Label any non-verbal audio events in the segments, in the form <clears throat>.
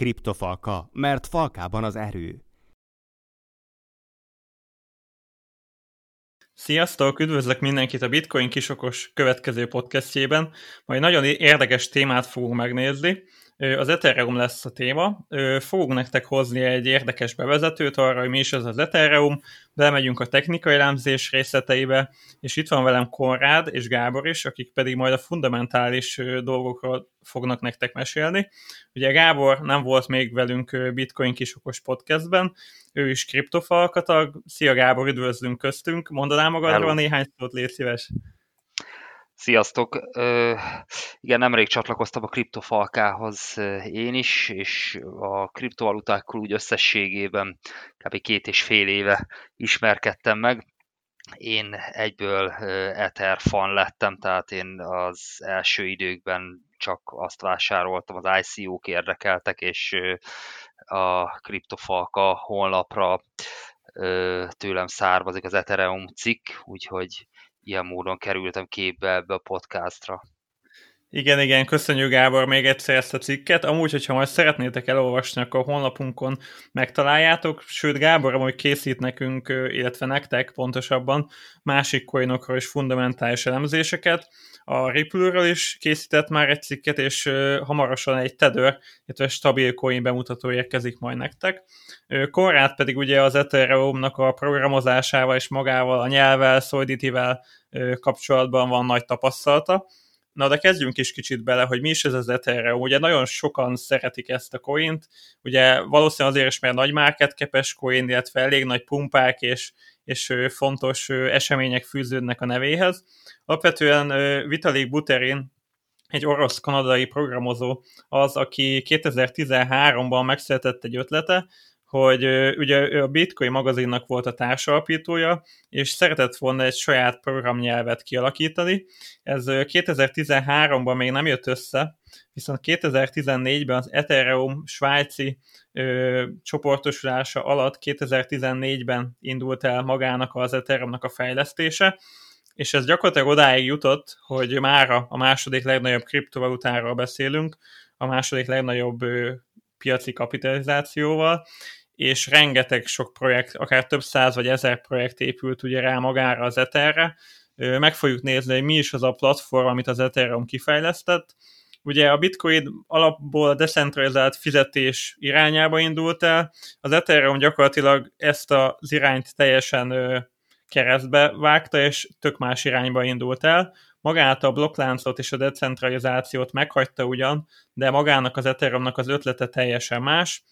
Kriptofalka, mert falkában az erő. Sziasztok! Üdvözlök mindenkit a Bitcoin kisokos következő podcastjében. Majd nagyon érdekes témát fogunk megnézni. Az Ethereum lesz a téma. Fogunk nektek hozni egy érdekes bevezetőt arra, hogy mi is ez az Ethereum, belemegyünk a technikai elemzés részleteibe, és itt van velem Konrád és Gábor is, akik pedig majd a fundamentális dolgokról fognak nektek mesélni. Ugye Gábor nem volt még velünk Bitcoin kisokos podcastben, ő is kriptofalkatag. Szia Gábor, üdvözlünk köztünk. Mondanám magadról néhány szót, légy szíves. Sziasztok! Igen, nemrég csatlakoztam a kriptofalkához én is, és a kriptovalutákkal úgy összességében kb. két és fél éve ismerkedtem meg. Én egyből Ether fan lettem, tehát én az első időkben csak azt vásároltam, az ICO-k érdekeltek, és a kriptofalka honlapra tőlem származik az Ethereum cikk, úgyhogy ilyen módon kerültem képbe ebbe a podcastra. Igen, igen, köszönjük Gábor még egyszer ezt a cikket. Amúgy, hogyha majd szeretnétek elolvasni, akkor a honlapunkon megtaláljátok, sőt Gábor amúgy készít nekünk, illetve nektek pontosabban másik coinokról is fundamentális elemzéseket. A Ripple-ről is készített már egy cikket, és hamarosan egy Tether, illetve stabil coin bemutató érkezik majd nektek. Konrád pedig ugye az Ethereum-nak a programozásával és magával, a nyelvvel, Solidity-vel kapcsolatban van nagy tapasztalata Na de kezdjünk is kicsit bele, hogy mi is ez az Ethereum. Ugye nagyon sokan szeretik ezt a coint, ugye valószínűleg azért is, mert nagy market capes coin, illetve elég nagy pumpák és, és fontos események fűződnek a nevéhez. Alapvetően Vitalik Buterin, egy orosz-kanadai programozó az, aki 2013-ban megszületett egy ötlete, hogy ugye a Bitcoin magazinnak volt a társalapítója, és szeretett volna egy saját programnyelvet kialakítani. Ez 2013-ban még nem jött össze, viszont 2014-ben az Ethereum svájci ö, csoportosulása alatt 2014-ben indult el magának az Ethereumnak a fejlesztése, és ez gyakorlatilag odáig jutott, hogy mára a második legnagyobb kriptovalutáról beszélünk, a második legnagyobb ö, piaci kapitalizációval, és rengeteg sok projekt, akár több száz vagy ezer projekt épült ugye rá magára az Etherre. Meg fogjuk nézni, hogy mi is az a platform, amit az Ethereum kifejlesztett. Ugye a Bitcoin alapból a decentralizált fizetés irányába indult el, az Ethereum gyakorlatilag ezt az irányt teljesen keresztbe vágta, és tök más irányba indult el. Magát a blokkláncot és a decentralizációt meghagyta ugyan, de magának az Ethereumnak az ötlete teljesen más,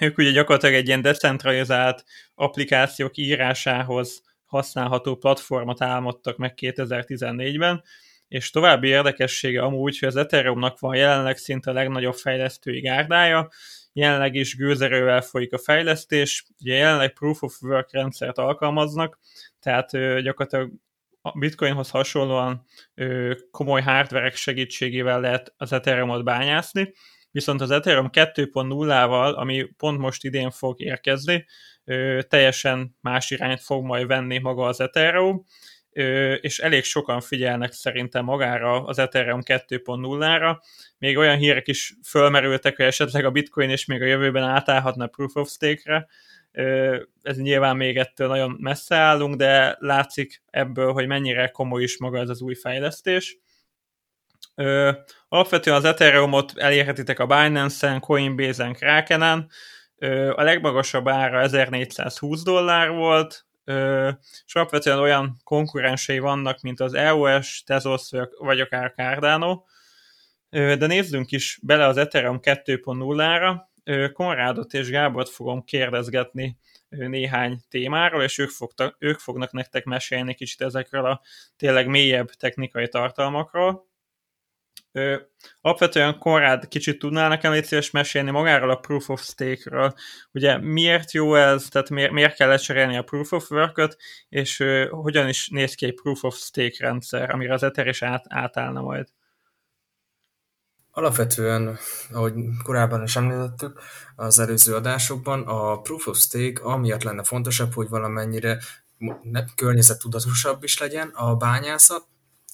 ők ugye gyakorlatilag egy ilyen decentralizált applikációk írásához használható platformot álmodtak meg 2014-ben, és további érdekessége amúgy, hogy az Ethereumnak van jelenleg szinte a legnagyobb fejlesztői gárdája, jelenleg is gőzerővel folyik a fejlesztés, ugye jelenleg Proof of Work rendszert alkalmaznak, tehát gyakorlatilag a Bitcoinhoz hasonlóan komoly hardverek segítségével lehet az Ethereumot bányászni, viszont az Ethereum 2.0-val, ami pont most idén fog érkezni, teljesen más irányt fog majd venni maga az Ethereum, és elég sokan figyelnek szerintem magára az Ethereum 2.0-ra. Még olyan hírek is fölmerültek, hogy esetleg a Bitcoin is még a jövőben átállhatna Proof of Stake-re. Ez nyilván még ettől nagyon messze állunk, de látszik ebből, hogy mennyire komoly is maga ez az új fejlesztés. Ö, alapvetően az Ethereumot elérhetitek a Binance-en, Coinbase-en, Krakenen. Ö, a legmagasabb ára 1420 dollár volt, ö, és alapvetően olyan konkurensei vannak, mint az EOS, Tezos vagy akár Cardano. Ö, de nézzünk is bele az Ethereum 2.0-ra. Konrádot és Gábort fogom kérdezgetni néhány témáról, és ők, fogta, ők fognak nektek mesélni kicsit ezekről a tényleg mélyebb technikai tartalmakról. Ö, alapvetően Konrád kicsit tudnál nekem egy szíves mesélni magáról a Proof of Stake-ről. Ugye miért jó ez, tehát miért, miért kell lecserélni a Proof of Work-ot, és ö, hogyan is néz ki egy Proof of Stake rendszer, amire az Ether is át, átállna majd? Alapvetően, ahogy korábban is említettük az előző adásokban, a Proof of Stake amiatt lenne fontosabb, hogy valamennyire környezettudatosabb is legyen a bányászat,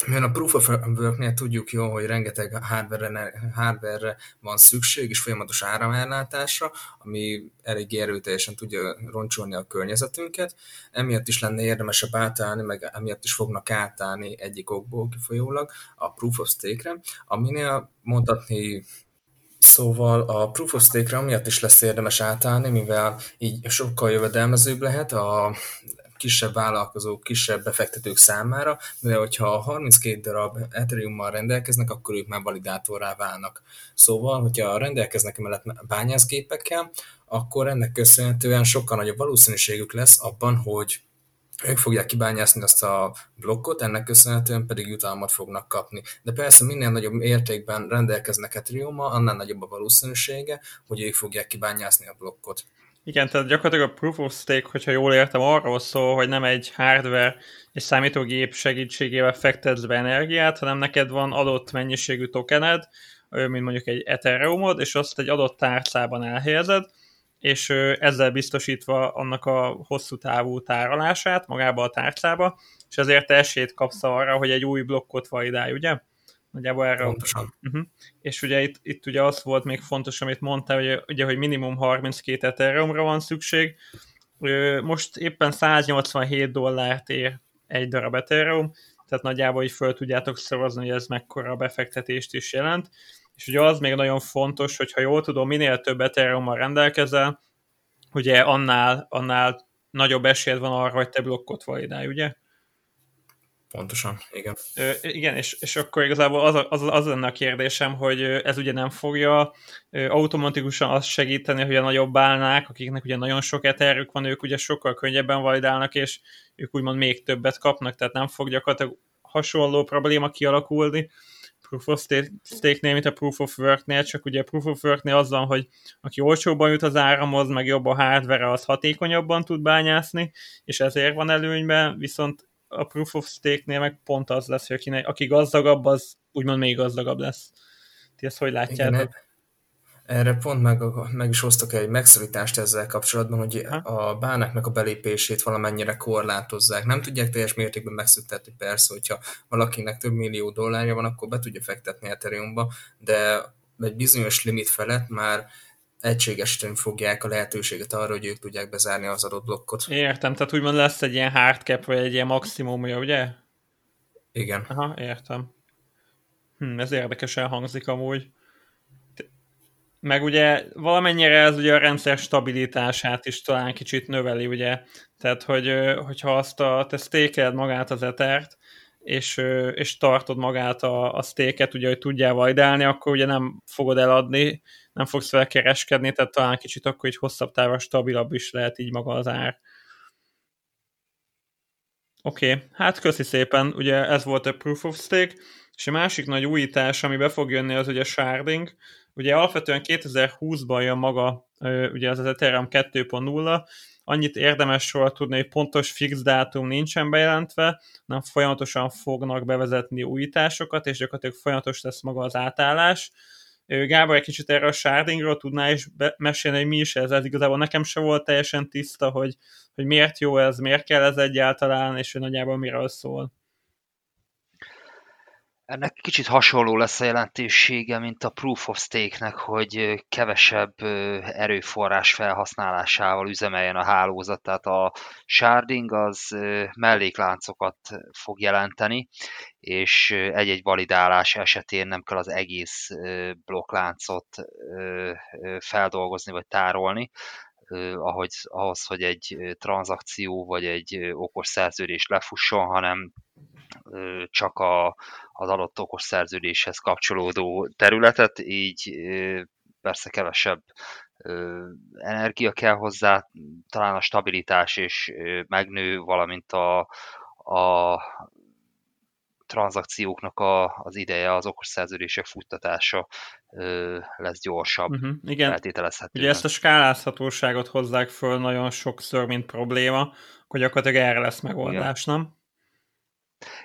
Mert a Proof of Work-nél tudjuk jó, hogy rengeteg hardware-re, hardware van szükség, és folyamatos áramellátásra, ami elég erőteljesen tudja roncsolni a környezetünket. Emiatt is lenne érdemesebb átállni, meg emiatt is fognak átállni egyik okból kifolyólag a Proof of Stake-re, aminél mondhatni Szóval a Proof of Stake-re amiatt is lesz érdemes átállni, mivel így sokkal jövedelmezőbb lehet a kisebb vállalkozók, kisebb befektetők számára, mivel hogyha 32 darab Ethereum-mal rendelkeznek, akkor ők már validátorrá válnak. Szóval, hogyha rendelkeznek emellett bányászgépekkel, akkor ennek köszönhetően sokkal nagyobb valószínűségük lesz abban, hogy ők fogják kibányászni azt a blokkot, ennek köszönhetően pedig jutalmat fognak kapni. De persze minél nagyobb értékben rendelkeznek ethereum annál nagyobb a valószínűsége, hogy ők fogják kibányászni a blokkot. Igen, tehát gyakorlatilag a Proof of Stake, hogyha jól értem, arról szól, hogy nem egy hardware és számítógép segítségével fektetsz be energiát, hanem neked van adott mennyiségű tokened, mint mondjuk egy Ethereumod, és azt egy adott tárcában elhelyezed, és ezzel biztosítva annak a hosszú távú tárolását magába a tárcába, és ezért esélyt kapsz arra, hogy egy új blokkot validálj, ugye? Nagyjából erre. Pontosan. Uh-huh. És ugye itt, itt ugye az volt még fontos, amit mondtál, hogy, ugye, hogy minimum 32 Ethereumra van szükség. Most éppen 187 dollárt ér egy darab Ethereum, tehát nagyjából így föl tudjátok szorozni, hogy ez mekkora befektetést is jelent. És ugye az még nagyon fontos, hogy ha jól tudom, minél több ethereum rendelkezel, ugye annál, annál nagyobb esélyed van arra, hogy te blokkot validálj, ugye? Pontosan, igen. Ö, igen, és, és akkor igazából az, az, az lenne a kérdésem, hogy ez ugye nem fogja automatikusan azt segíteni, hogy a nagyobb állnák, akiknek ugye nagyon sok eterük van, ők ugye sokkal könnyebben validálnak, és ők úgymond még többet kapnak, tehát nem fog gyakorlatilag hasonló probléma kialakulni, Proof of Stake-nél, mint a Proof of Work-nél, csak ugye Proof of Work-nél az van, hogy aki olcsóbban jut az áramhoz, meg jobb a hardware, az hatékonyabban tud bányászni, és ezért van előnyben, viszont a Proof of Stake-nél meg pont az lesz, hogy aki, aki gazdagabb, az úgymond még gazdagabb lesz. Ti ezt hogy látjátok? Igen, erre pont meg, meg is hoztak egy megszorítást ezzel kapcsolatban, hogy ha? a bánáknak a belépését valamennyire korlátozzák. Nem tudják teljes mértékben megszüntetni persze, hogyha valakinek több millió dollárja van, akkor be tudja fektetni Ethereumba, de egy bizonyos limit felett már egységesíteni fogják a lehetőséget arra, hogy ők tudják bezárni az adott blokkot. Értem, tehát úgymond lesz egy ilyen hardcap, vagy egy ilyen maximumja, ugye? Igen. Aha, értem. Hm, ez érdekesen hangzik amúgy. Meg ugye valamennyire ez ugye a rendszer stabilitását is talán kicsit növeli, ugye. Tehát, hogy, hogyha azt a, te stékeled magát az etert, és, és tartod magát a, a stéket, ugye, hogy tudjál vajdálni, akkor ugye nem fogod eladni, nem fogsz vele kereskedni, tehát talán kicsit akkor így hosszabb távra stabilabb is lehet így maga az ár. Oké, okay. hát köszi szépen, ugye ez volt a Proof of Stake, és a másik nagy újítás, ami be fog jönni, az ugye sharding, Ugye alapvetően 2020-ban jön maga ugye az, az Ethereum 2.0, annyit érdemes róla tudni, hogy pontos fix dátum nincsen bejelentve, hanem folyamatosan fognak bevezetni újításokat, és gyakorlatilag folyamatos lesz maga az átállás. Gábor, egy kicsit erre a shardingról tudná is mesélni, hogy mi is ez? Ez igazából nekem se volt teljesen tiszta, hogy, hogy miért jó ez, miért kell ez egyáltalán, és hogy nagyjából miről szól. Ennek kicsit hasonló lesz a jelentősége, mint a Proof of Stake-nek, hogy kevesebb erőforrás felhasználásával üzemeljen a hálózat. Tehát a sharding az mellékláncokat fog jelenteni, és egy-egy validálás esetén nem kell az egész blokkláncot feldolgozni vagy tárolni, ahogy, ahhoz, hogy egy tranzakció vagy egy okos szerződés lefusson, hanem csak a, az adott okos szerződéshez kapcsolódó területet, így persze kevesebb energia kell hozzá, talán a stabilitás is megnő, valamint a, a tranzakcióknak a, az ideje, az okos szerződések futtatása ö, lesz gyorsabb, uh-huh, igen. feltételezhető. Ugye ezt a skálázhatóságot hozzák föl nagyon sokszor, mint probléma, hogy gyakorlatilag erre lesz megoldás, igen. nem?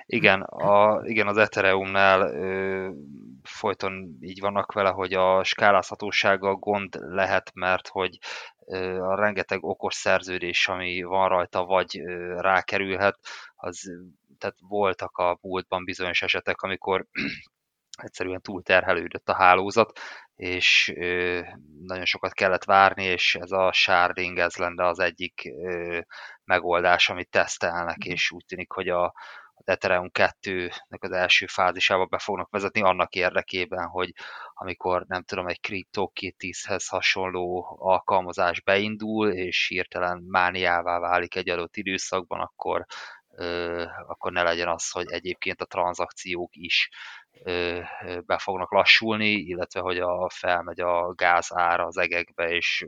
Igen, a, igen az Ethereumnál ö, folyton így vannak vele, hogy a skálázhatósága gond lehet, mert hogy ö, a rengeteg okos szerződés, ami van rajta, vagy ö, rákerülhet, az tehát voltak a múltban bizonyos esetek, amikor <clears throat> egyszerűen túlterhelődött a hálózat, és ö, nagyon sokat kellett várni, és ez a sharding, ez lenne az egyik ö, megoldás, amit tesztelnek, és úgy tűnik, hogy a, az Ethereum 2-nek az első fázisába be fognak vezetni annak érdekében, hogy amikor nem tudom, egy Crypto 210-hez hasonló alkalmazás beindul, és hirtelen mániává válik egy adott időszakban, akkor, akkor ne legyen az, hogy egyébként a tranzakciók is be fognak lassulni, illetve hogy a, felmegy a gáz ára az egekbe, és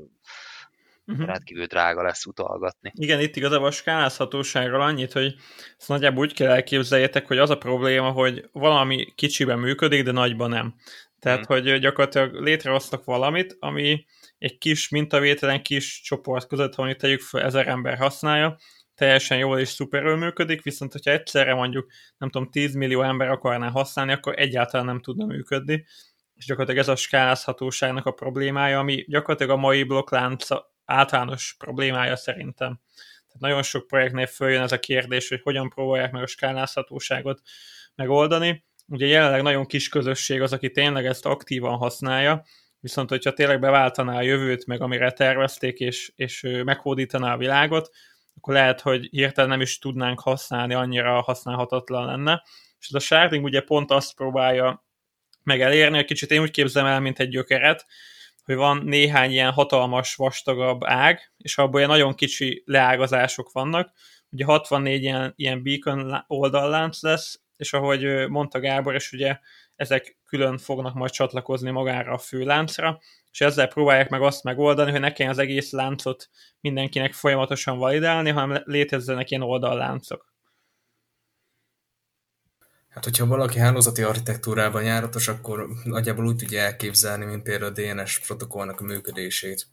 uh-huh. rendkívül drága lesz utalgatni. Igen, itt igazából a skálázhatóságról annyit, hogy ezt nagyjából úgy kell elképzeljétek, hogy az a probléma, hogy valami kicsiben működik, de nagyban nem. Tehát, hmm. hogy gyakorlatilag létrehoztak valamit, ami egy kis mintavételen kis csoport között, ha tegyük fel, ezer ember használja, teljesen jól és szuperül működik, viszont hogyha egyszerre mondjuk, nem tudom, 10 millió ember akarná használni, akkor egyáltalán nem tudna működni, és gyakorlatilag ez a skálázhatóságnak a problémája, ami gyakorlatilag a mai blokklánc általános problémája szerintem. Tehát nagyon sok projektnél följön ez a kérdés, hogy hogyan próbálják meg a skálázhatóságot megoldani. Ugye jelenleg nagyon kis közösség az, aki tényleg ezt aktívan használja, viszont hogyha tényleg beváltaná a jövőt, meg amire tervezték, és, és meghódítaná a világot, akkor lehet, hogy hirtelen nem is tudnánk használni, annyira használhatatlan lenne. És ez a sharding ugye pont azt próbálja meg elérni, hogy kicsit én úgy képzem el, mint egy gyökeret, hogy van néhány ilyen hatalmas, vastagabb ág, és abból ilyen nagyon kicsi leágazások vannak. Ugye 64 ilyen, ilyen beacon oldallánc lesz, és ahogy mondta Gábor, és ugye ezek külön fognak majd csatlakozni magára a főláncra, és ezzel próbálják meg azt megoldani, hogy ne kelljen az egész láncot mindenkinek folyamatosan validálni, hanem létezzenek ilyen oldalláncok. Hát, hogyha valaki hálózati architektúrában járatos, akkor nagyjából úgy tudja elképzelni, mint például a DNS protokollnak a működését.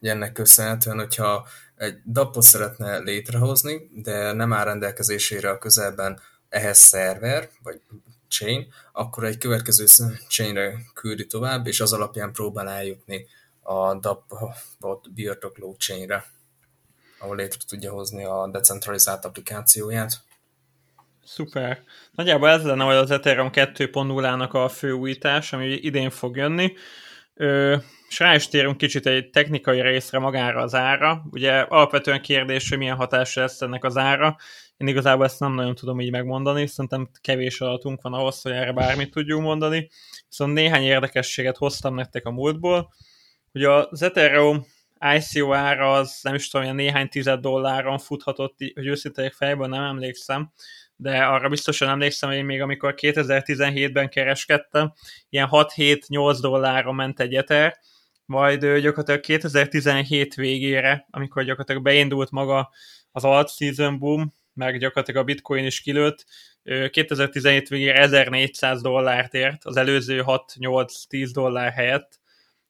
Ugye ennek köszönhetően, hogyha egy DAP-ot szeretne létrehozni, de nem áll rendelkezésére a közelben ehhez szerver, vagy chain, akkor egy következő chainre küldi tovább, és az alapján próbál eljutni a DAP-bot birtokló chainre, ahol létre tudja hozni a decentralizált applikációját. Szuper. Nagyjából ez lenne az Ethereum 2.0-nak a fő újítás, ami idén fog jönni. Ö, és rá is térünk kicsit egy technikai részre magára az ára. Ugye alapvetően kérdés, hogy milyen hatása lesz ennek az ára. Én igazából ezt nem nagyon tudom így megmondani, szerintem kevés adatunk van ahhoz, hogy erre bármit tudjunk mondani. Viszont néhány érdekességet hoztam nektek a múltból. Ugye az Ethereum ICO ára az nem is tudom, ilyen néhány tized dolláron futhatott, hogy őszintén fejben nem emlékszem, de arra biztosan emlékszem, hogy én még amikor 2017-ben kereskedtem, ilyen 6-7-8 dollárra ment egy Ether, majd gyakorlatilag 2017 végére, amikor gyakorlatilag beindult maga az alt season boom, meg gyakorlatilag a bitcoin is kilőtt, 2017 végére 1400 dollárt ért, az előző 6-8-10 dollár helyett.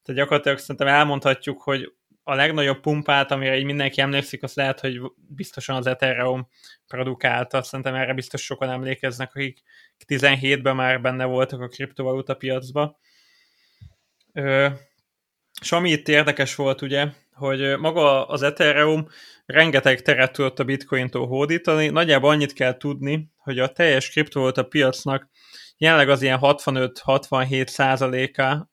Tehát gyakorlatilag szerintem elmondhatjuk, hogy a legnagyobb pumpát, amire így mindenki emlékszik, az lehet, hogy biztosan az Ethereum produkálta. Szerintem erre biztos sokan emlékeznek, akik 17-ben már benne voltak a kriptovaluta piacba. És ami itt érdekes volt ugye, hogy maga az Ethereum rengeteg teret tudott a Bitcoin-tól hódítani. Nagyjából annyit kell tudni, hogy a teljes kriptovaluta piacnak jelenleg az ilyen 65-67 százaléka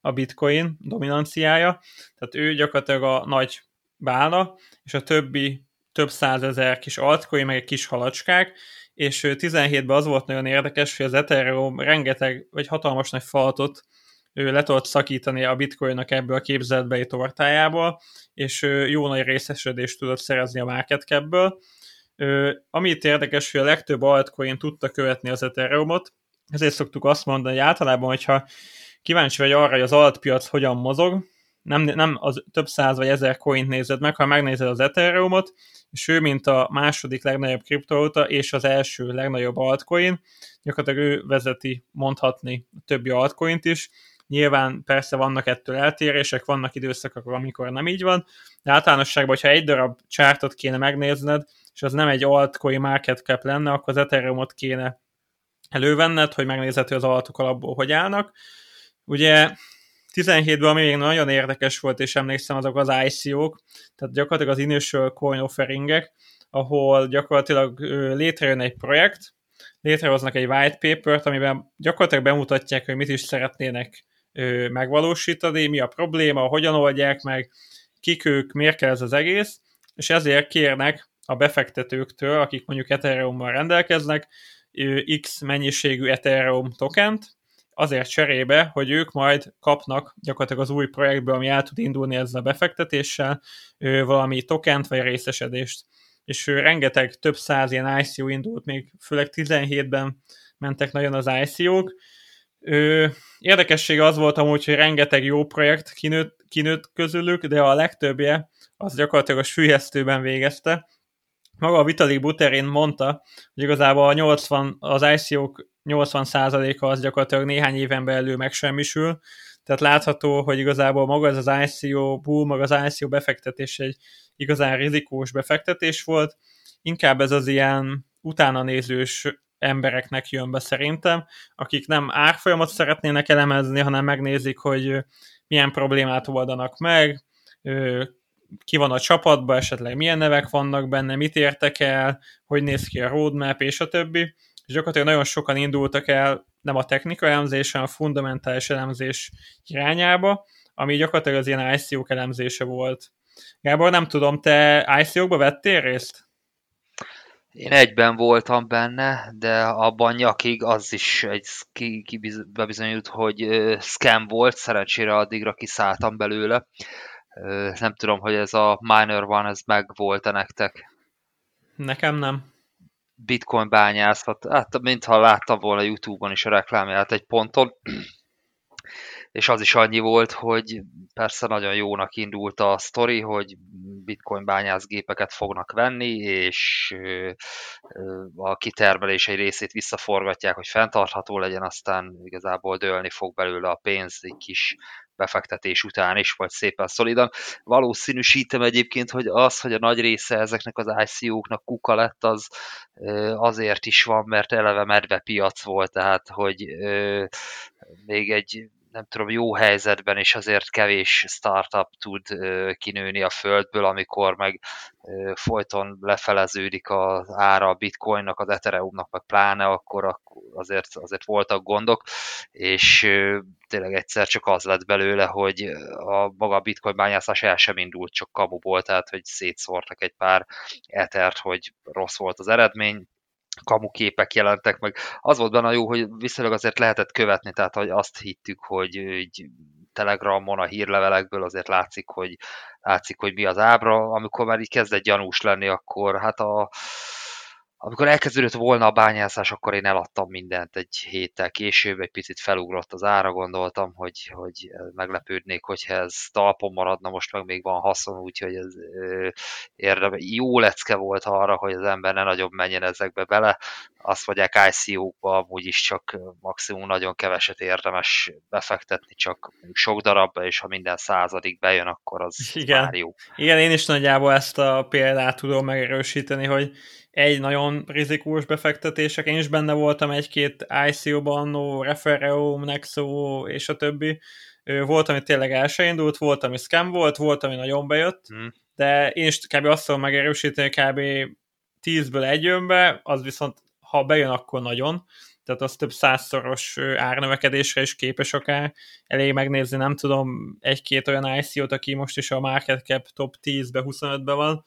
a bitcoin dominanciája, tehát ő gyakorlatilag a nagy bálna, és a többi több százezer kis altcoin, meg egy kis halacskák, és 17-ben az volt nagyon érdekes, hogy az Ethereum rengeteg, vagy hatalmas nagy faltot ő le tudott szakítani a bitcoinnak ebből a képzeletbeli tortájából, és jó nagy részesedést tudott szerezni a market capből. Amit érdekes, hogy a legtöbb altcoin tudta követni az Ethereumot, ezért szoktuk azt mondani, hogy általában, hogyha kíváncsi vagy arra, hogy az altpiac hogyan mozog, nem, nem az több száz vagy ezer coint nézed meg, ha megnézed az Ethereumot, és ő, mint a második legnagyobb kriptovaluta és az első legnagyobb altcoin, gyakorlatilag ő vezeti mondhatni a többi altcoint is. Nyilván persze vannak ettől eltérések, vannak időszakok, amikor nem így van, de általánosságban, hogyha egy darab csártot kéne megnézned, és az nem egy altcoin market cap lenne, akkor az Ethereumot kéne elővenned, hogy megnézed, hogy az altok alapból hogy állnak, Ugye 17-ben ami még nagyon érdekes volt, és emlékszem azok az ICO-k, tehát gyakorlatilag az initial coin offeringek, ahol gyakorlatilag létrejön egy projekt, létrehoznak egy white paper-t, amiben gyakorlatilag bemutatják, hogy mit is szeretnének megvalósítani, mi a probléma, hogyan oldják meg, kik ők, miért kell ez az egész, és ezért kérnek a befektetőktől, akik mondjuk Ethereum-mal rendelkeznek, X mennyiségű Ethereum tokent, azért cserébe, hogy ők majd kapnak gyakorlatilag az új projektből, ami el tud indulni ezzel a befektetéssel, valami tokent vagy részesedést. És rengeteg, több száz ilyen ICO indult, még főleg 17-ben mentek nagyon az ICO-k. Érdekessége az volt amúgy, hogy rengeteg jó projekt kinőtt, kinőtt közülük, de a legtöbbje az gyakorlatilag a sülyeztőben végezte, maga a Vitalik Buterin mondta, hogy igazából a 80, az ICO-k 80%-a az gyakorlatilag néhány éven belül megsemmisül, tehát látható, hogy igazából maga ez az ICO bull, maga az ICO befektetés egy igazán rizikós befektetés volt, inkább ez az ilyen utána nézős embereknek jön be szerintem, akik nem árfolyamot szeretnének elemezni, hanem megnézik, hogy milyen problémát oldanak meg, ki van a csapatban, esetleg milyen nevek vannak benne, mit értek el, hogy néz ki a roadmap, és a többi. És gyakorlatilag nagyon sokan indultak el nem a technika elemzés, hanem a fundamentális elemzés irányába, ami gyakorlatilag az ilyen ICO-k elemzése volt. Gábor, nem tudom, te ICO-kba vettél részt? Én egyben voltam benne, de abban nyakig az is egy ki, ki bebizonyult, hogy scam volt, szerencsére addigra kiszálltam belőle. Nem tudom, hogy ez a Miner van, ez meg volt-e nektek? Nekem nem. Bitcoin bányászat, hát mintha láttam volna YouTube-on is a reklámját egy ponton, és az is annyi volt, hogy persze nagyon jónak indult a sztori, hogy bitcoin bányászgépeket fognak venni, és a kitermelés egy részét visszaforgatják, hogy fenntartható legyen, aztán igazából dőlni fog belőle a pénz egy kis befektetés után is, vagy szépen szolidan. Valószínűsítem egyébként, hogy az, hogy a nagy része ezeknek az ICO-knak kuka lett, az azért is van, mert eleve medvepiac volt, tehát hogy még egy nem tudom, jó helyzetben, és azért kevés startup tud kinőni a földből, amikor meg folyton lefeleződik az ára a bitcoinnak, az ethereumnak, meg pláne, akkor azért, azért voltak gondok, és tényleg egyszer csak az lett belőle, hogy a maga a bitcoin bányászás el sem indult, csak kamuból, tehát hogy szétszórtak egy pár etert, hogy rossz volt az eredmény, kamuképek jelentek meg. Az volt benne jó, hogy viszonylag azért lehetett követni, tehát hogy azt hittük, hogy így Telegramon, a hírlevelekből azért látszik, hogy, látszik, hogy mi az ábra. Amikor már így kezdett gyanús lenni, akkor hát a, amikor elkezdődött volna a bányászás, akkor én eladtam mindent egy héttel később, egy picit felugrott az ára, gondoltam, hogy, hogy meglepődnék, hogyha ez talpon maradna, most meg még van haszon, úgyhogy ez érdem, jó lecke volt arra, hogy az ember ne nagyon menjen ezekbe bele. Azt mondják ICO-kba, amúgy is csak maximum nagyon keveset érdemes befektetni, csak sok darabba, és ha minden századik bejön, akkor az Igen. már jó. Igen, én is nagyjából ezt a példát tudom megerősíteni, hogy egy nagyon rizikós befektetések, én is benne voltam egy-két ICO-ban, no, Refereum, Nexo és a többi. Volt, ami tényleg el se indult, volt, ami scam volt, volt, ami nagyon bejött, hmm. de én is kb. azt tudom megerősíteni, kb. 10-ből egy jön be, az viszont ha bejön, akkor nagyon, tehát az több százszoros árnövekedésre is képes akár. Elég megnézni, nem tudom, egy-két olyan ICO-t, aki most is a market cap top 10-be, 25-be van,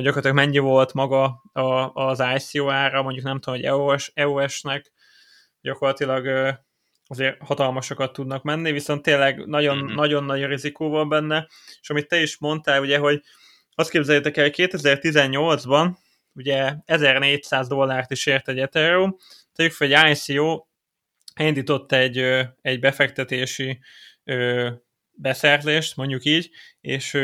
hogy gyakorlatilag mennyi volt maga a, az ICO ára, mondjuk nem tudom, hogy EOS, EOS-nek gyakorlatilag azért hatalmasokat tudnak menni, viszont tényleg nagyon, mm-hmm. nagyon nagy rizikó van benne, és amit te is mondtál, ugye, hogy azt képzeljétek el, 2018-ban ugye 1400 dollárt is ért egy Ethereum, tegyük fel egy ICO indított egy, egy befektetési beszerzést, mondjuk így, és,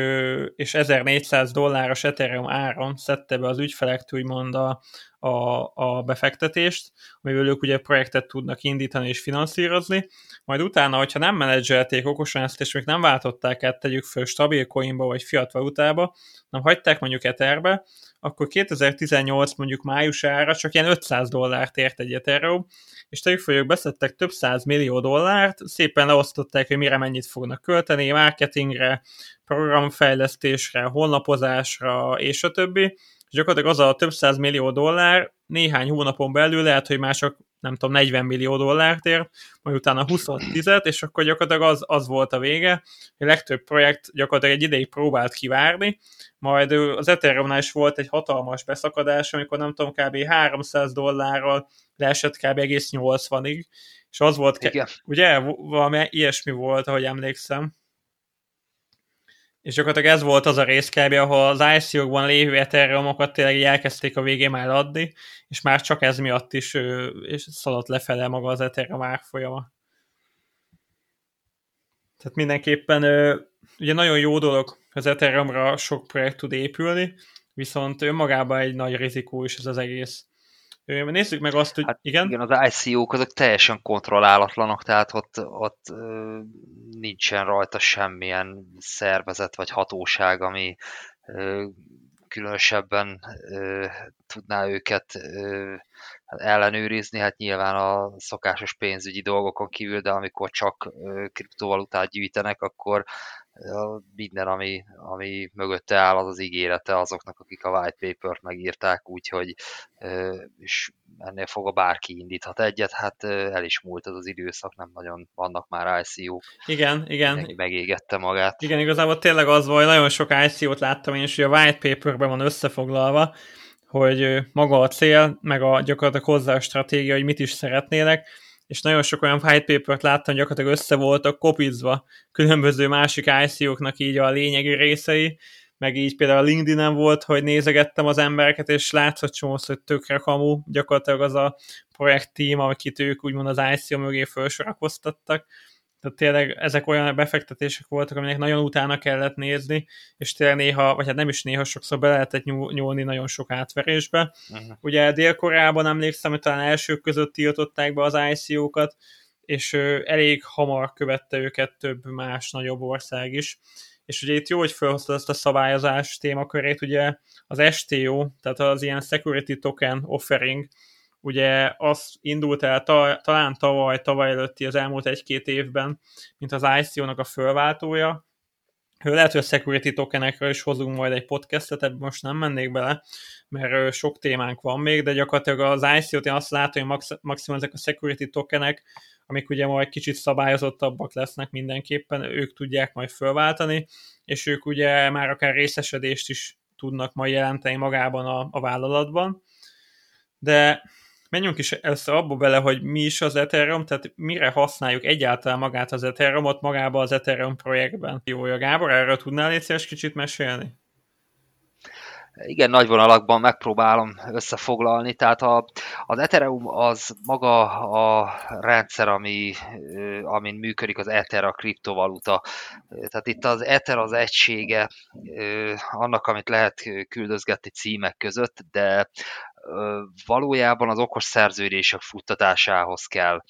és 1400 dolláros Ethereum áron szedte be az ügyfelektől úgymond a, a, a befektetést, amivel ők ugye projektet tudnak indítani és finanszírozni, majd utána, hogyha nem menedzselték okosan ezt, és még nem váltották át, tegyük föl stabil coinba vagy fiat valutába, nem hagyták mondjuk Etherbe, akkor 2018 mondjuk májusára csak ilyen 500 dollárt ért egy Ethereum, és ők beszedtek több száz millió dollárt, szépen leosztották, hogy mire mennyit fognak költeni, marketingre, programfejlesztésre, honlapozásra, és a többi, gyakorlatilag az a több száz millió dollár néhány hónapon belül lehet, hogy már csak nem tudom, 40 millió dollárt ér, majd utána 20 és akkor gyakorlatilag az, az volt a vége, hogy a legtöbb projekt gyakorlatilag egy ideig próbált kivárni, majd az Ethereumnál is volt egy hatalmas beszakadás, amikor nem tudom, kb. 300 dollárral leesett kb. egész 80-ig, és az volt, Igen. ugye, valami ilyesmi volt, ahogy emlékszem. És gyakorlatilag ez volt az a rész kb. ahol az ICO-kban lévő Ethereumokat tényleg elkezdték a végén már adni, és már csak ez miatt is és szaladt lefele maga az Ethereum árfolyama. Tehát mindenképpen ugye nagyon jó dolog, az Ethereumra sok projekt tud épülni, viszont önmagában egy nagy rizikó is ez az egész. Nézzük meg azt, hogy hát igen. Igen, az ICO-k azok teljesen kontrollálatlanok, tehát ott, ott nincsen rajta semmilyen szervezet vagy hatóság, ami különösebben ö, tudná őket ö, ellenőrizni, hát nyilván a szokásos pénzügyi dolgokon kívül, de amikor csak ö, kriptovalutát gyűjtenek, akkor minden, ami, ami mögötte áll, az az ígérete azoknak, akik a white paper-t megírták, úgyhogy és ennél fogva bárki indíthat egyet, hát el is múlt ez az időszak, nem nagyon vannak már ICO-k. Igen, igen. Mindenki megégette magát. Igen, igazából tényleg az volt, nagyon sok ICO-t láttam én is, hogy a white paperben van összefoglalva, hogy maga a cél, meg a gyakorlatilag hozzá a stratégia, hogy mit is szeretnének, és nagyon sok olyan white paper-t láttam, gyakorlatilag össze voltak kopizva különböző másik ICO-knak így a lényegi részei, meg így például a LinkedIn-en volt, hogy nézegettem az embereket, és látszott csomósz, hogy tökre kamu, gyakorlatilag az a projekt team, akit ők úgymond az ICO mögé felsorakoztattak, tehát tényleg ezek olyan befektetések voltak, aminek nagyon utána kellett nézni, és tényleg néha, vagy hát nem is néha, sokszor be lehetett nyúlni nagyon sok átverésbe. Uh-huh. Ugye Dél-Koreában emlékszem, hogy talán elsők között tiltották be az ICO-kat, és elég hamar követte őket több más nagyobb ország is. És ugye itt jó, hogy felhozta ezt a szabályozás témakörét, ugye az STO, tehát az ilyen Security Token Offering, ugye az indult el ta, talán tavaly, tavaly előtti az elmúlt egy-két évben, mint az ICO-nak a fölváltója. Lehet, hogy a security tokenekről is hozunk majd egy podcastet, ebben most nem mennék bele, mert sok témánk van még, de gyakorlatilag az ICO-t én azt látom, hogy max- maximum ezek a security tokenek, amik ugye majd kicsit szabályozottabbak lesznek mindenképpen, ők tudják majd fölváltani, és ők ugye már akár részesedést is tudnak majd jelenteni magában a, a vállalatban. De menjünk is először abba bele, hogy mi is az Ethereum, tehát mire használjuk egyáltalán magát az Ethereumot magába az Ethereum projektben. Jó, a Gábor, erről tudnál egy kicsit mesélni? Igen, nagy vonalakban megpróbálom összefoglalni. Tehát a, az Ethereum az maga a rendszer, ami, amin működik az Ether, a kriptovaluta. Tehát itt az Ether az egysége annak, amit lehet küldözgetni címek között, de valójában az okos szerződések futtatásához kell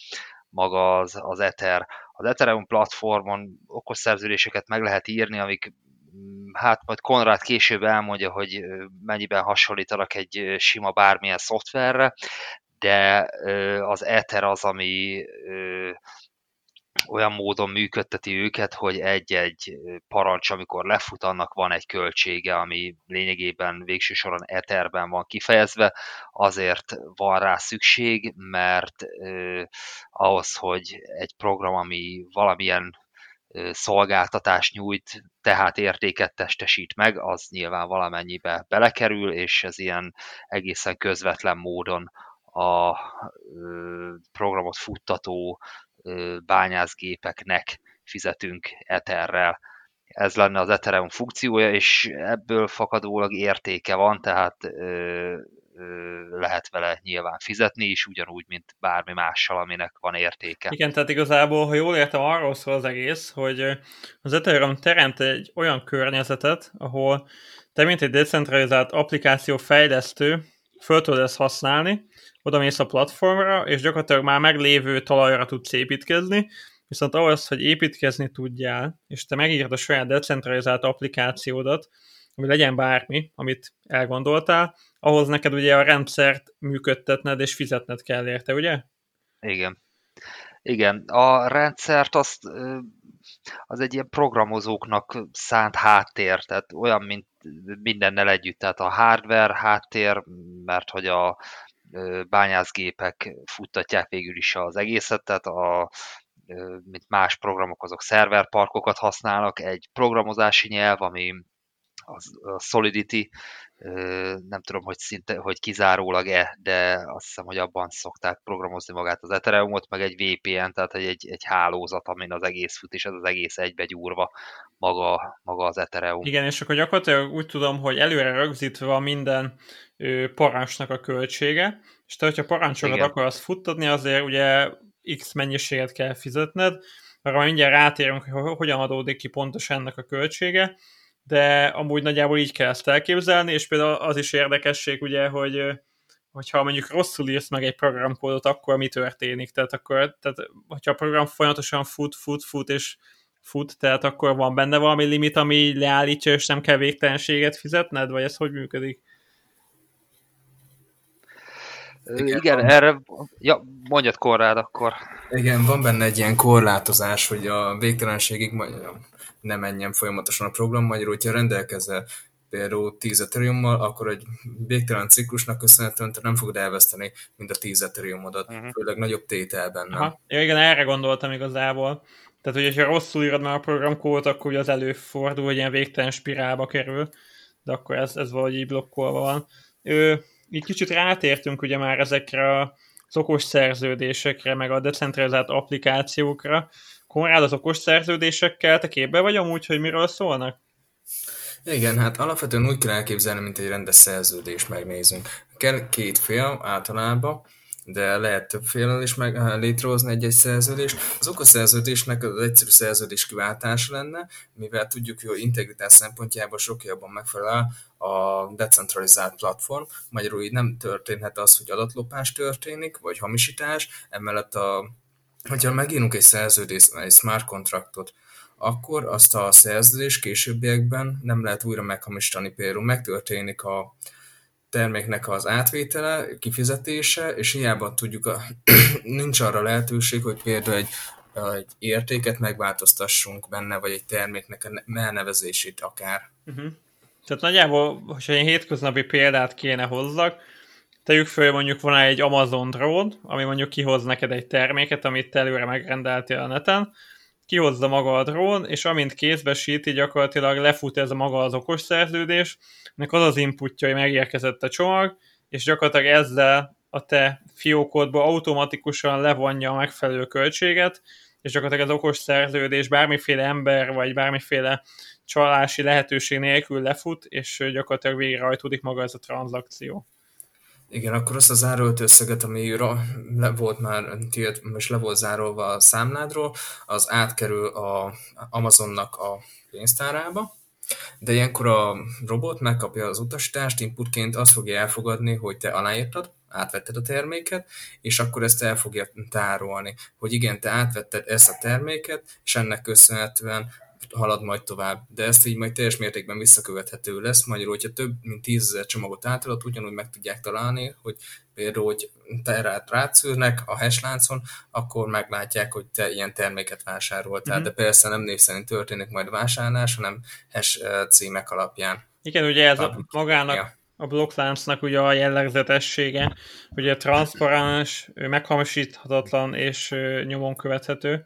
maga az, az Ether. Az Ethereum platformon okos szerződéseket meg lehet írni, amik mm, hát majd Konrad később elmondja, hogy mennyiben hasonlítanak egy sima bármilyen szoftverre, de az Ether az, ami olyan módon működteti őket, hogy egy-egy parancs, amikor lefut, annak van egy költsége, ami lényegében végső soron Etherben van kifejezve, azért van rá szükség, mert eh, ahhoz, hogy egy program, ami valamilyen szolgáltatást nyújt, tehát értéket testesít meg, az nyilván valamennyibe belekerül, és ez ilyen egészen közvetlen módon a programot futtató bányászgépeknek fizetünk Etherrel. Ez lenne az Ethereum funkciója, és ebből fakadólag értéke van, tehát lehet vele nyilván fizetni is, ugyanúgy, mint bármi mással, aminek van értéke. Igen, tehát igazából, ha jól értem, arról szól az egész, hogy az Ethereum teremt egy olyan környezetet, ahol te, mint egy decentralizált applikáció fejlesztő, föl tudod ezt használni, oda mész a platformra, és gyakorlatilag már meglévő talajra tudsz építkezni, viszont ahhoz, hogy építkezni tudjál, és te megírd a saját decentralizált applikációdat, ami legyen bármi, amit elgondoltál, ahhoz neked ugye a rendszert működtetned és fizetned kell érte, ugye? Igen. Igen, a rendszert azt az egy ilyen programozóknak szánt háttér, tehát olyan, mint mindennel együtt, tehát a hardware háttér, mert hogy a bányászgépek futtatják végül is az egészet, tehát a, mint más programok, azok szerverparkokat használnak, egy programozási nyelv, ami a Solidity, nem tudom, hogy, szinte, hogy kizárólag-e, de azt hiszem, hogy abban szokták programozni magát az Ethereumot, meg egy VPN, tehát egy, egy hálózat, amin az egész fut, és ez az egész egybe gyúrva maga, maga az Ethereum. Igen, és akkor gyakorlatilag úgy tudom, hogy előre rögzítve van minden parancsnak a költsége, és te, hogyha parancsokat akarsz futtatni, azért ugye X mennyiséget kell fizetned, arra mindjárt rátérünk, hogy hogyan adódik ki pontosan ennek a költsége, de amúgy nagyjából így kell ezt elképzelni, és például az is érdekesség, ugye, hogy hogyha mondjuk rosszul írsz meg egy programkódot, akkor mi történik? Tehát akkor, tehát, hogyha a program folyamatosan fut, fut, fut, és fut, tehát akkor van benne valami limit, ami leállítja, és nem kell végtelenséget fizetned, vagy ez hogy működik? Igen, Igen erre, ja, mondjad Korrád akkor. Igen, van benne egy ilyen korlátozás, hogy a végtelenségig ne menjen folyamatosan a program, magyarul, hogyha rendelkezel például 10 ethereum akkor egy végtelen ciklusnak köszönhetően te nem fogod elveszteni mind a 10 Ethereum-odat, uh-huh. főleg nagyobb tételben. Nem? Aha. Ja, igen, erre gondoltam igazából. Tehát, hogy ha rosszul írod már a programkódot, akkor ugye az előfordul, hogy ilyen végtelen spirálba kerül, de akkor ez, ez valahogy így blokkolva van. Ő, így kicsit rátértünk ugye már ezekre az okos szerződésekre, meg a decentralizált applikációkra. Konrád, az okos szerződésekkel te képbe vagy amúgy, hogy miről szólnak? Igen, hát alapvetően úgy kell elképzelni, mint egy rendes szerződés megnézünk. Kell két fél általában, de lehet több fél is meg eh, létrehozni egy-egy szerződést. Az okos szerződésnek az egyszerű szerződés kiváltása lenne, mivel tudjuk, hogy integritás szempontjából sok jobban megfelel a decentralizált platform. Magyarul így nem történhet az, hogy adatlopás történik, vagy hamisítás, emellett a hogyha megírunk egy szerződést, egy smart kontraktot, akkor azt a szerződés későbbiekben nem lehet újra meghamisítani. Például megtörténik a terméknek az átvétele, kifizetése, és hiába tudjuk, a, <clears throat> nincs arra lehetőség, hogy például egy, egy értéket megváltoztassunk benne, vagy egy terméknek a elnevezését akár. Uh-huh. Tehát nagyjából, hogyha egy hétköznapi példát kéne hozzak, tegyük föl, mondjuk van egy Amazon drón, ami mondjuk kihoz neked egy terméket, amit te előre megrendeltél a neten, kihozza maga a drón, és amint kézbesíti, gyakorlatilag lefut ez a maga az okos szerződés, nek az az inputja, hogy megérkezett a csomag, és gyakorlatilag ezzel a te fiókodból automatikusan levonja a megfelelő költséget, és gyakorlatilag az okos szerződés bármiféle ember, vagy bármiféle csalási lehetőség nélkül lefut, és gyakorlatilag végrehajtódik maga ez a tranzakció. Igen, akkor azt a zárolt összeget, ami le volt már tilt, és le volt zárolva a számládról, az átkerül a Amazonnak a pénztárába, de ilyenkor a robot megkapja az utasítást, inputként azt fogja elfogadni, hogy te aláírtad, átvetted a terméket, és akkor ezt el fogja tárolni, hogy igen, te átvetted ezt a terméket, és ennek köszönhetően halad majd tovább. De ezt így majd teljes mértékben visszakövethető lesz, magyarul, hogyha több mint tízezer csomagot átadott, ugyanúgy meg tudják találni, hogy például, hogy te rát rátszűrnek a hashláncon, akkor meglátják, hogy te ilyen terméket vásároltál, mm-hmm. de persze nem név szerint történik majd vásárlás, hanem hash címek alapján. Igen, ugye ez a magának ja a blokkláncnak ugye a jellegzetessége, ugye transzparens, meghamisíthatatlan és nyomon követhető.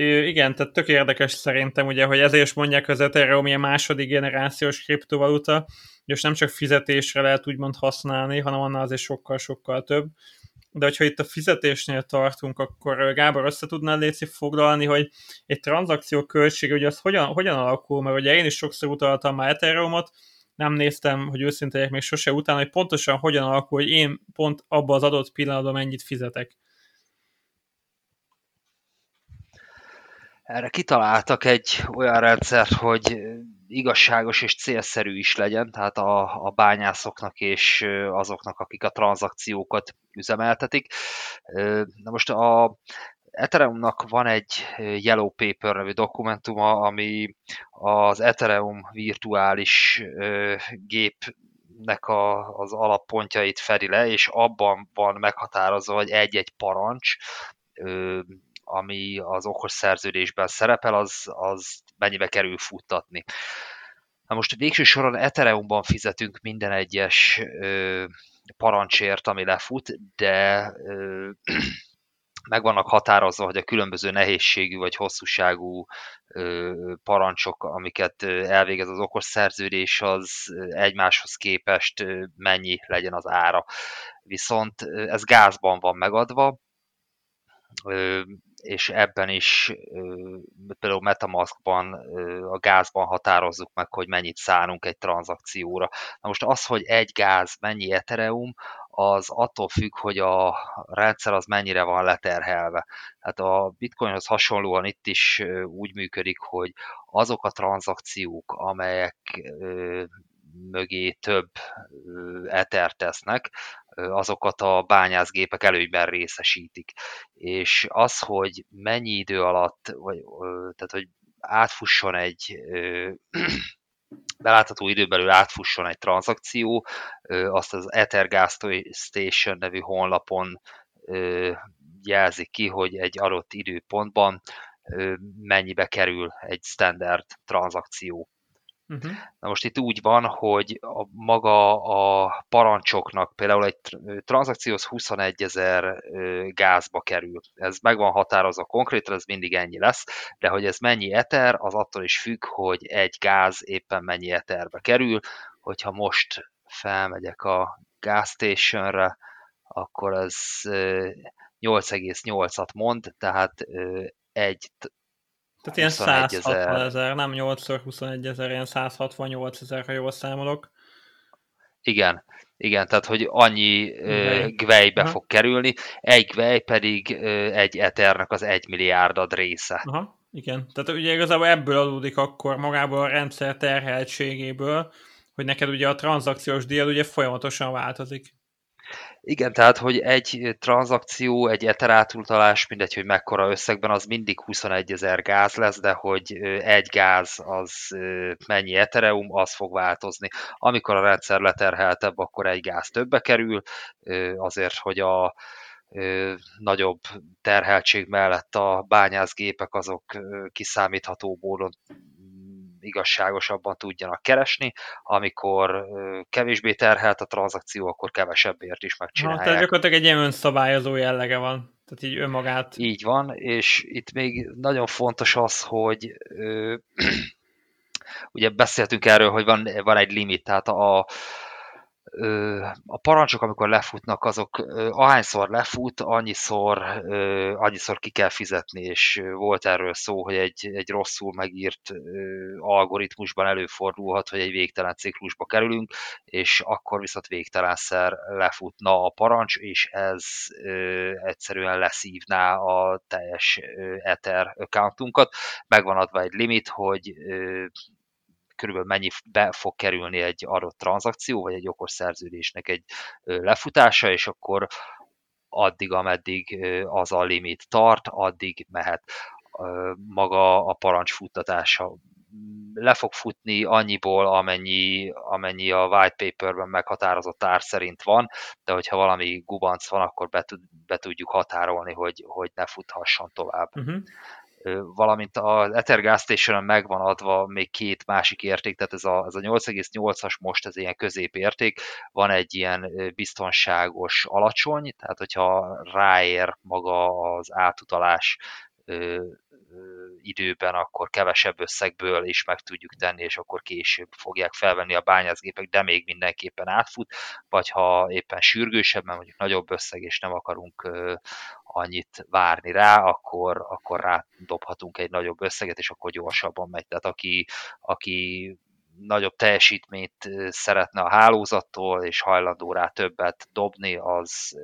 Igen, tehát tök érdekes szerintem, ugye, hogy ezért is mondják az Ethereum ilyen második generációs kriptovaluta, és nem csak fizetésre lehet úgymond használni, hanem annál azért sokkal-sokkal több. De hogyha itt a fizetésnél tartunk, akkor Gábor össze tudnál léci foglalni, hogy egy tranzakció költsége, hogy az hogyan, hogyan alakul, mert ugye én is sokszor utaltam már Ethereumot, nem néztem, hogy őszintén még sose utána, hogy pontosan hogyan alakul, hogy én pont abban az adott pillanatban mennyit fizetek. Erre kitaláltak egy olyan rendszert, hogy igazságos és célszerű is legyen, tehát a, a bányászoknak és azoknak, akik a tranzakciókat üzemeltetik. Na most a Ethereumnak van egy Yellow Paper nevű dokumentuma, ami az Ethereum virtuális gépnek a, az alappontjait fedi le, és abban van meghatározva, hogy egy-egy parancs ami az okos szerződésben szerepel, az, az mennyibe kerül futtatni. Na most végső soron Ethereumban fizetünk minden egyes ö, parancsért, ami lefut, de ö, <clears throat> meg vannak határozva, hogy a különböző nehézségű vagy hosszúságú parancsok, amiket elvégez az okos szerződés, az egymáshoz képest mennyi legyen az ára. Viszont ez gázban van megadva, és ebben is például Metamaskban a gázban határozzuk meg, hogy mennyit szánunk egy tranzakcióra. Na most az, hogy egy gáz mennyi Ethereum, az attól függ, hogy a rendszer az mennyire van leterhelve. Hát a bitcoinhoz hasonlóan itt is úgy működik, hogy azok a tranzakciók, amelyek mögé több ether tesznek, azokat a bányászgépek előnyben részesítik. És az, hogy mennyi idő alatt, vagy, tehát hogy átfusson egy <clears throat> belátható időbelül átfusson egy tranzakció, azt az Ether Gas Station nevű honlapon jelzik ki, hogy egy adott időpontban mennyibe kerül egy standard tranzakció. Uh-huh. Na most itt úgy van, hogy a maga a parancsoknak például egy tranzakcióhoz 21 ezer gázba kerül. Ez meg van határozva konkrétan, ez mindig ennyi lesz, de hogy ez mennyi eter, az attól is függ, hogy egy gáz éppen mennyi eterbe kerül. Hogyha most felmegyek a gas akkor ez 8,8-at mond, tehát egy tehát ilyen 160 ezer, nem 8x21 ezer, ilyen 168 ezer, ha jól számolok. Igen, igen, tehát hogy annyi uh, gvejbe Aha. fog kerülni, egy gvej pedig uh, egy eternek az egy milliárdad része. Aha, igen, tehát ugye igazából ebből adódik akkor magából a rendszer terheltségéből, hogy neked ugye a tranzakciós díjad ugye folyamatosan változik. Igen, tehát, hogy egy tranzakció, egy ether átutalás, mindegy, hogy mekkora összegben, az mindig 21 ezer gáz lesz, de hogy egy gáz az mennyi Ethereum, az fog változni. Amikor a rendszer leterheltebb, akkor egy gáz többe kerül, azért, hogy a nagyobb terheltség mellett a bányászgépek azok kiszámítható módon igazságosabban tudjanak keresni, amikor kevésbé terhelt a tranzakció, akkor kevesebbért is megcsinálják. Ha, tehát gyakorlatilag egy ilyen önszabályozó jellege van. Tehát így önmagát. Így van, és itt még nagyon fontos az, hogy ö, <clears throat> ugye beszéltünk erről, hogy van, van egy limit, tehát a, a parancsok, amikor lefutnak, azok ahányszor lefut, annyiszor, annyiszor ki kell fizetni, és volt erről szó, hogy egy, egy rosszul megírt algoritmusban előfordulhat, hogy egy végtelen ciklusba kerülünk, és akkor viszont végtelenszer lefutna a parancs, és ez egyszerűen leszívná a teljes Ether accountunkat. Megvan adva egy limit, hogy körülbelül mennyi be fog kerülni egy adott tranzakció, vagy egy okos szerződésnek egy lefutása, és akkor addig, ameddig az a limit tart, addig mehet maga a parancs futtatása. Le fog futni annyiból, amennyi, amennyi a white paperben meghatározott ár szerint van, de hogyha valami gubanc van, akkor be, be tudjuk határolni, hogy, hogy ne futhasson tovább. Uh-huh valamint az Ether Gas Station-on megvan adva még két másik érték, tehát ez a, ez a 8,8-as most ez ilyen középérték, van egy ilyen biztonságos alacsony, tehát hogyha ráér maga az átutalás időben, akkor kevesebb összegből is meg tudjuk tenni, és akkor később fogják felvenni a bányászgépek, de még mindenképpen átfut, vagy ha éppen sürgősebb, mert mondjuk nagyobb összeg, és nem akarunk annyit várni rá, akkor, akkor rá dobhatunk egy nagyobb összeget, és akkor gyorsabban megy. Tehát aki, aki nagyobb teljesítményt szeretne a hálózattól, és hajlandó rá többet dobni, az,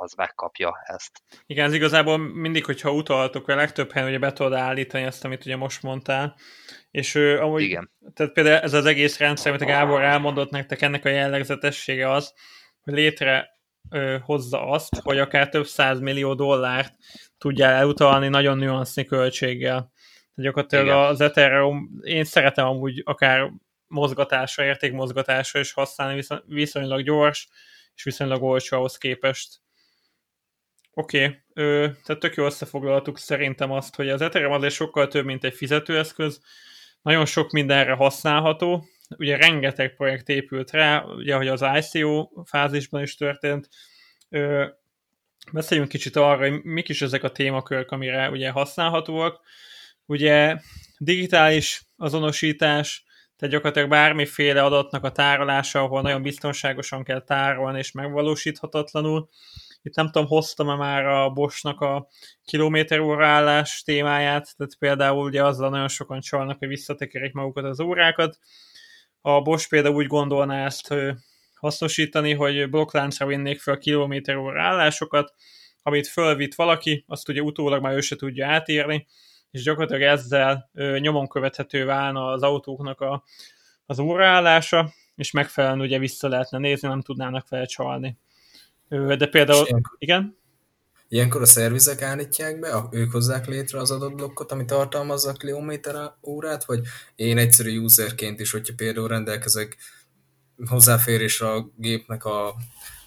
az megkapja ezt. Igen, ez igazából mindig, hogyha utaltok, vagy legtöbb helyen ugye be tudod állítani ezt, amit ugye most mondtál, és ő, amúgy, Igen. tehát például ez az egész rendszer, amit a Gábor elmondott nektek, ennek a jellegzetessége az, hogy létre ö, hozza azt, hogy akár több millió dollárt tudjál elutalni nagyon nüanszni költséggel. Gyakorlatilag Igen. az Ethereum, én szeretem amúgy akár mozgatásra, értékmozgatásra is használni, viszonylag gyors és viszonylag olcsó ahhoz képest. Oké, okay. tehát tök jól összefoglaltuk szerintem azt, hogy az Ethereum azért sokkal több, mint egy fizetőeszköz, nagyon sok mindenre használható, ugye rengeteg projekt épült rá, ugye, hogy az ICO fázisban is történt. Ö, beszéljünk kicsit arra, hogy mik is ezek a témakörök, amire ugye használhatóak. Ugye digitális azonosítás, tehát gyakorlatilag bármiféle adatnak a tárolása, ahol nagyon biztonságosan kell tárolni és megvalósíthatatlanul. Itt nem tudom, hoztam-e már a Bosnak a kilométer állás témáját, tehát például ugye azzal nagyon sokan csalnak, hogy visszatekerik magukat az órákat. A Bosch például úgy gondolná ezt hasznosítani, hogy blokkláncra vinnék fel kilométer óra állásokat, amit fölvitt valaki, azt ugye utólag már ő se tudja átírni, és gyakorlatilag ezzel ö, nyomon követhető válna az autóknak a, az óraállása, és megfelelően ugye vissza lehetne nézni, nem tudnának felcsalni. Ö, de például, igen? Ilyenkor a szervizek állítják be, ők hozzák létre az adott blokkot, ami tartalmazza a kilométer órát, vagy én egyszerű userként is, hogyha például rendelkezek hozzáférésre a gépnek a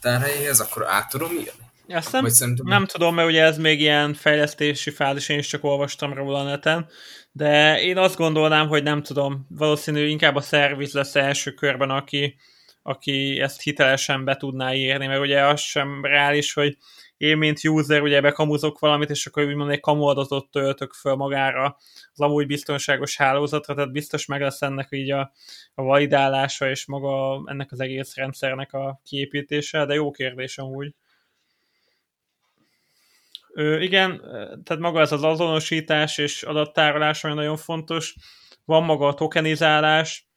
tárhelyéhez, akkor át tudom írni? Ezt nem, szerintem... nem tudom, mert ugye ez még ilyen fejlesztési fázis, én is csak olvastam róla a neten, de én azt gondolnám, hogy nem tudom, valószínű inkább a szerviz lesz első körben, aki, aki ezt hitelesen be tudná írni, mert ugye az sem reális, hogy én, mint user, ugye bekamuzok valamit, és akkor úgymond egy kamu adatot töltök föl magára az amúgy biztonságos hálózatra, tehát biztos meg lesz ennek így a, a validálása, és maga ennek az egész rendszernek a kiépítése, de jó kérdés amúgy. Ö, igen, tehát maga ez az azonosítás és adattárolás, ami nagyon fontos. Van maga a tokenizálás,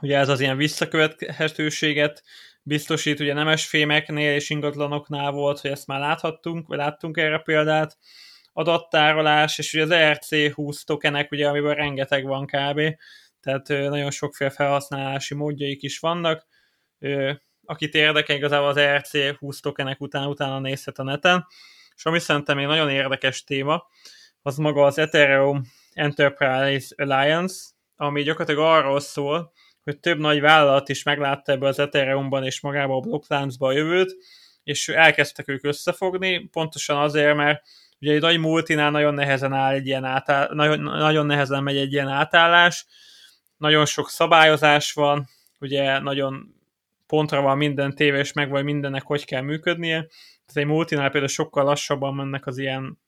ugye ez az ilyen visszakövethetőséget biztosít, ugye nemes fémeknél és ingatlanoknál volt, hogy ezt már láthattunk, vagy láttunk erre példát, adattárolás, és ugye az ERC20 tokenek, ugye, amiben rengeteg van kb. Tehát nagyon sokféle felhasználási módjaik is vannak. Akit érdekel, igazából az ERC20 tokenek után utána nézhet a neten. És ami szerintem még nagyon érdekes téma, az maga az Ethereum Enterprise Alliance, ami gyakorlatilag arról szól, hogy több nagy vállalat is meglátta ebbe az Ethereumban és magába a blokkláncba a jövőt, és elkezdtek ők összefogni, pontosan azért, mert ugye egy nagy multinál nagyon nehezen áll egy ilyen átáll, nagyon, nagyon nehezen megy egy ilyen átállás, nagyon sok szabályozás van, ugye nagyon pontra van minden tévés meg, vagy mindennek hogy kell működnie. Tehát egy multinál például sokkal lassabban mennek az ilyen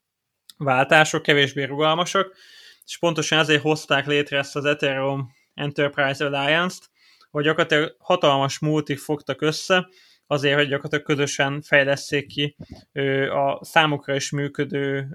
váltások, kevésbé rugalmasak, és pontosan ezért hozták létre ezt az Ethereum Enterprise Alliance-t, hogy gyakorlatilag hatalmas multik fogtak össze, azért, hogy gyakorlatilag közösen fejleszék ki a számukra is működő,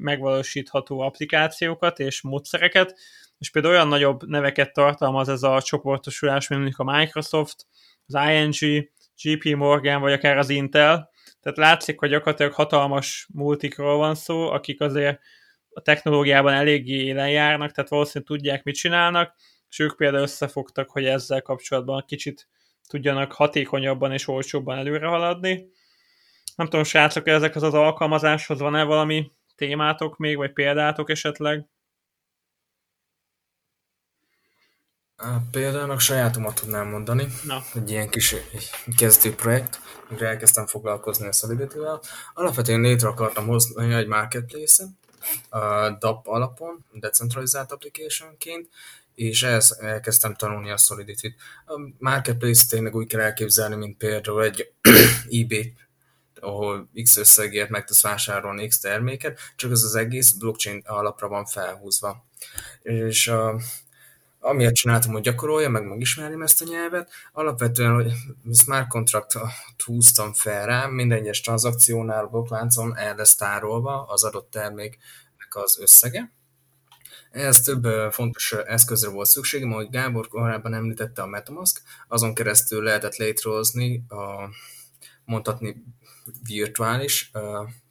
megvalósítható applikációkat és módszereket, és például olyan nagyobb neveket tartalmaz ez a csoportosulás, mint mondjuk a Microsoft, az ING, JP Morgan, vagy akár az Intel, tehát látszik, hogy gyakorlatilag hatalmas multikról van szó, akik azért a technológiában eléggé élen járnak, tehát valószínűleg tudják, mit csinálnak, és ők például összefogtak, hogy ezzel kapcsolatban kicsit tudjanak hatékonyabban és olcsóbban előre haladni. Nem tudom, srácok, ezek az az alkalmazáshoz van-e valami témátok még, vagy példátok esetleg? Példának sajátomat tudnám mondani. Na. Egy ilyen kis kezdő projekt, mire elkezdtem foglalkozni a -vel. Alapvetően létre akartam hozni egy marketplace-et, a DAP alapon, decentralizált applicationként, és ehhez elkezdtem tanulni a Solidity-t. A Marketplace tényleg úgy kell elképzelni, mint például egy <clears throat> eBay, ahol X összegért meg tudsz vásárolni X terméket, csak ez az egész blockchain alapra van felhúzva. És a, amiért csináltam, hogy gyakorolja, meg megismerjem ezt a nyelvet, alapvetően, hogy smart contract húztam fel rá, minden egyes tranzakciónál, a blokkláncon el lesz tárolva az adott terméknek az összege, ehhez több fontos eszközre volt szükségem, ahogy Gábor korábban említette a Metamask, azon keresztül lehetett létrehozni, a, mondhatni virtuális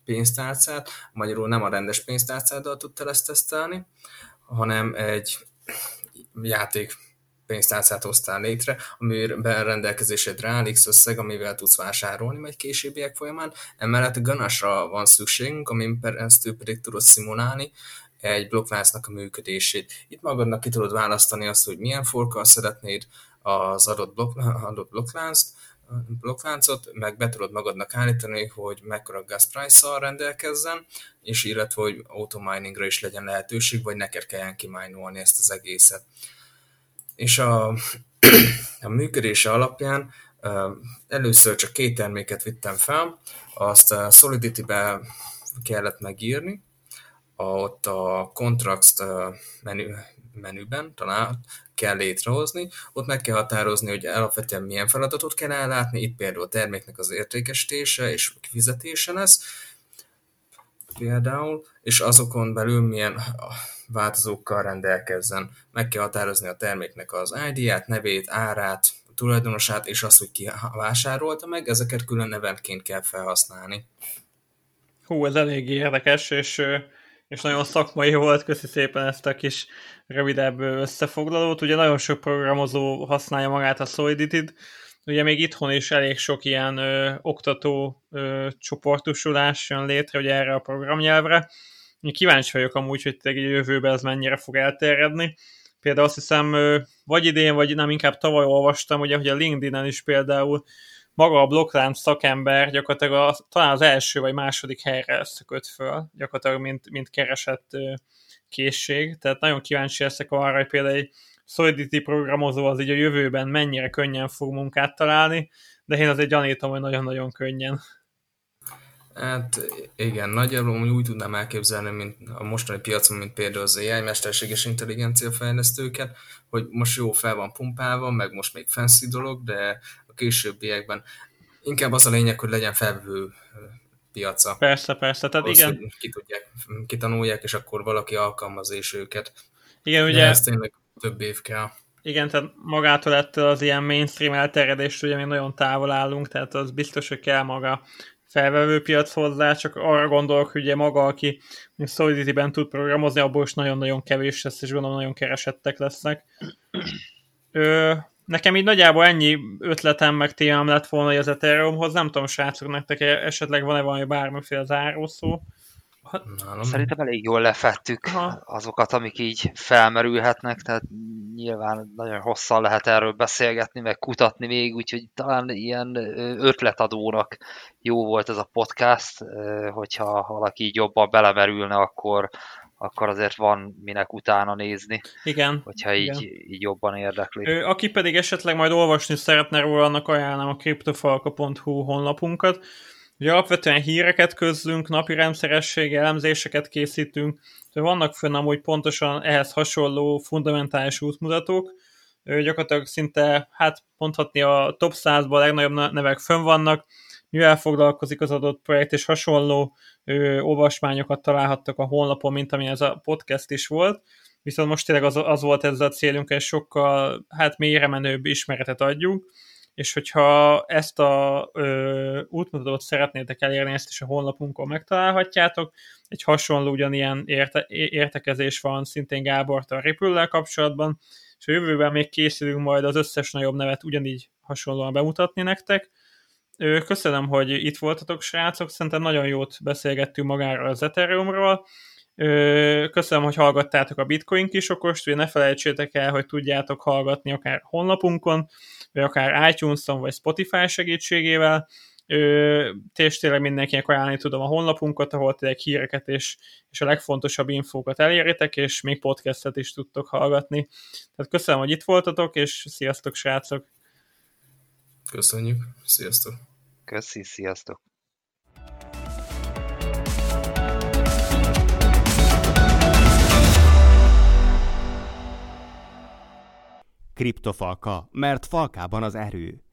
pénztárcát, magyarul nem a rendes pénztárcáddal tudta ezt tesztelni, hanem egy játék pénztárcát hoztál létre, amiben rendelkezésedre áll X összeg, amivel tudsz vásárolni majd későbbiek folyamán. Emellett ganasra van szükségünk, amin keresztül pedig tudod szimulálni egy blokkláncnak a működését. Itt magadnak ki tudod választani azt, hogy milyen forkkal szeretnéd az adott, blokk, adott blokklánzt blokkláncot, meg be tudod magadnak állítani, hogy mekkora gas price-szal rendelkezzen, és illetve, hogy autominingra is legyen lehetőség, vagy neked kelljen kimájnolni ezt az egészet. És a, <clears throat> a működése alapján először csak két terméket vittem fel, azt Solidity-be kellett megírni, ott a Contracts menü, menüben talán kell létrehozni, ott meg kell határozni, hogy alapvetően milyen feladatot kell ellátni, itt például a terméknek az értékesítése és kifizetése lesz, például, és azokon belül milyen változókkal rendelkezzen. Meg kell határozni a terméknek az ID-ját, nevét, árát, tulajdonosát, és azt, hogy ki vásárolta meg, ezeket külön nevenként kell felhasználni. Hú, ez elég érdekes, és, és nagyon szakmai volt, köszi szépen ezt a kis rövidebb összefoglalót. Ugye nagyon sok programozó használja magát a Solidity-t, ugye még itthon is elég sok ilyen ö, oktató ö, csoportosulás jön létre ugye erre a programnyelvre. Kíváncsi vagyok amúgy, hogy a jövőben ez mennyire fog elterjedni. Például azt hiszem, vagy idén, vagy nem, inkább tavaly olvastam, ugye, hogy a LinkedIn-en is például maga a blokklánc szakember gyakorlatilag a, talán az első vagy második helyre szökött föl, gyakorlatilag mint, mint keresett készség. Tehát nagyon kíváncsi leszek arra, hogy például egy Solidity programozó az így a jövőben mennyire könnyen fog munkát találni, de én azért gyanítom, hogy nagyon-nagyon könnyen. Hát igen, nagyjából úgy tudnám elképzelni, mint a mostani piacon, mint például az AI, mesterséges intelligencia fejlesztőket, hogy most jó fel van pumpálva, meg most még fancy dolog, de későbbiekben inkább az a lényeg, hogy legyen felvő piaca. Persze, persze, tehát Ahhoz, igen. Ki tudják, kitanulják, és akkor valaki alkalmaz és őket. Igen, ugye... De ez tényleg több év kell. Igen, tehát magától ettől az ilyen mainstream elterjedést ugye még nagyon távol állunk, tehát az biztos, hogy kell maga felvevő piac hozzá, csak arra gondolok, hogy ugye maga, aki Solidity-ben tud programozni, abból is nagyon-nagyon kevés lesz, és gondolom nagyon keresettek lesznek. Ö, nekem így nagyjából ennyi ötletem meg témám lett volna az Ethereumhoz, nem tudom, srácok, nektek esetleg van-e valami bármiféle zárószó? Nálam. Szerintem elég jól lefettük Aha. azokat, amik így felmerülhetnek, tehát nyilván nagyon hosszan lehet erről beszélgetni, meg kutatni még, úgyhogy talán ilyen ötletadónak jó volt ez a podcast, hogyha valaki így jobban belemerülne, akkor, akkor azért van minek utána nézni. Igen. Hogyha így, igen. így jobban érdekli. Aki pedig esetleg majd olvasni szeretne róla, annak ajánlom a cryptofalka.hu honlapunkat, Ugye alapvetően híreket közlünk, napi rendszeressége, elemzéseket készítünk, de vannak fönn amúgy pontosan ehhez hasonló fundamentális útmutatók, gyakorlatilag szinte, hát mondhatni a top 100-ban a legnagyobb nevek fönn vannak, mivel foglalkozik az adott projekt, és hasonló ö, olvasmányokat találhattak a honlapon, mint ami ez a podcast is volt. Viszont most tényleg az, az volt ez a célunk, hogy sokkal hát mélyre menőbb ismeretet adjunk és hogyha ezt a ö, útmutatót szeretnétek elérni, ezt is a honlapunkon megtalálhatjátok. Egy hasonló ugyanilyen érte, értekezés van szintén Gábortal Ripüllel kapcsolatban, és a jövőben még készülünk majd az összes nagyobb nevet ugyanígy hasonlóan bemutatni nektek. Köszönöm, hogy itt voltatok, srácok, szerintem nagyon jót beszélgettünk magáról az Ethereumról, Köszönöm, hogy hallgattátok a Bitcoin kisokost, ugye ne felejtsétek el, hogy tudjátok hallgatni akár honlapunkon, vagy akár iTunes-on, vagy Spotify segítségével. És tényleg mindenkinek ajánlani tudom a honlapunkat, ahol tényleg híreket és, és a legfontosabb infókat eléritek, és még podcastet is tudtok hallgatni. Tehát köszönöm, hogy itt voltatok, és sziasztok, srácok! Köszönjük, sziasztok! Köszi, sziasztok! Kriptofalka, mert falkában az erő.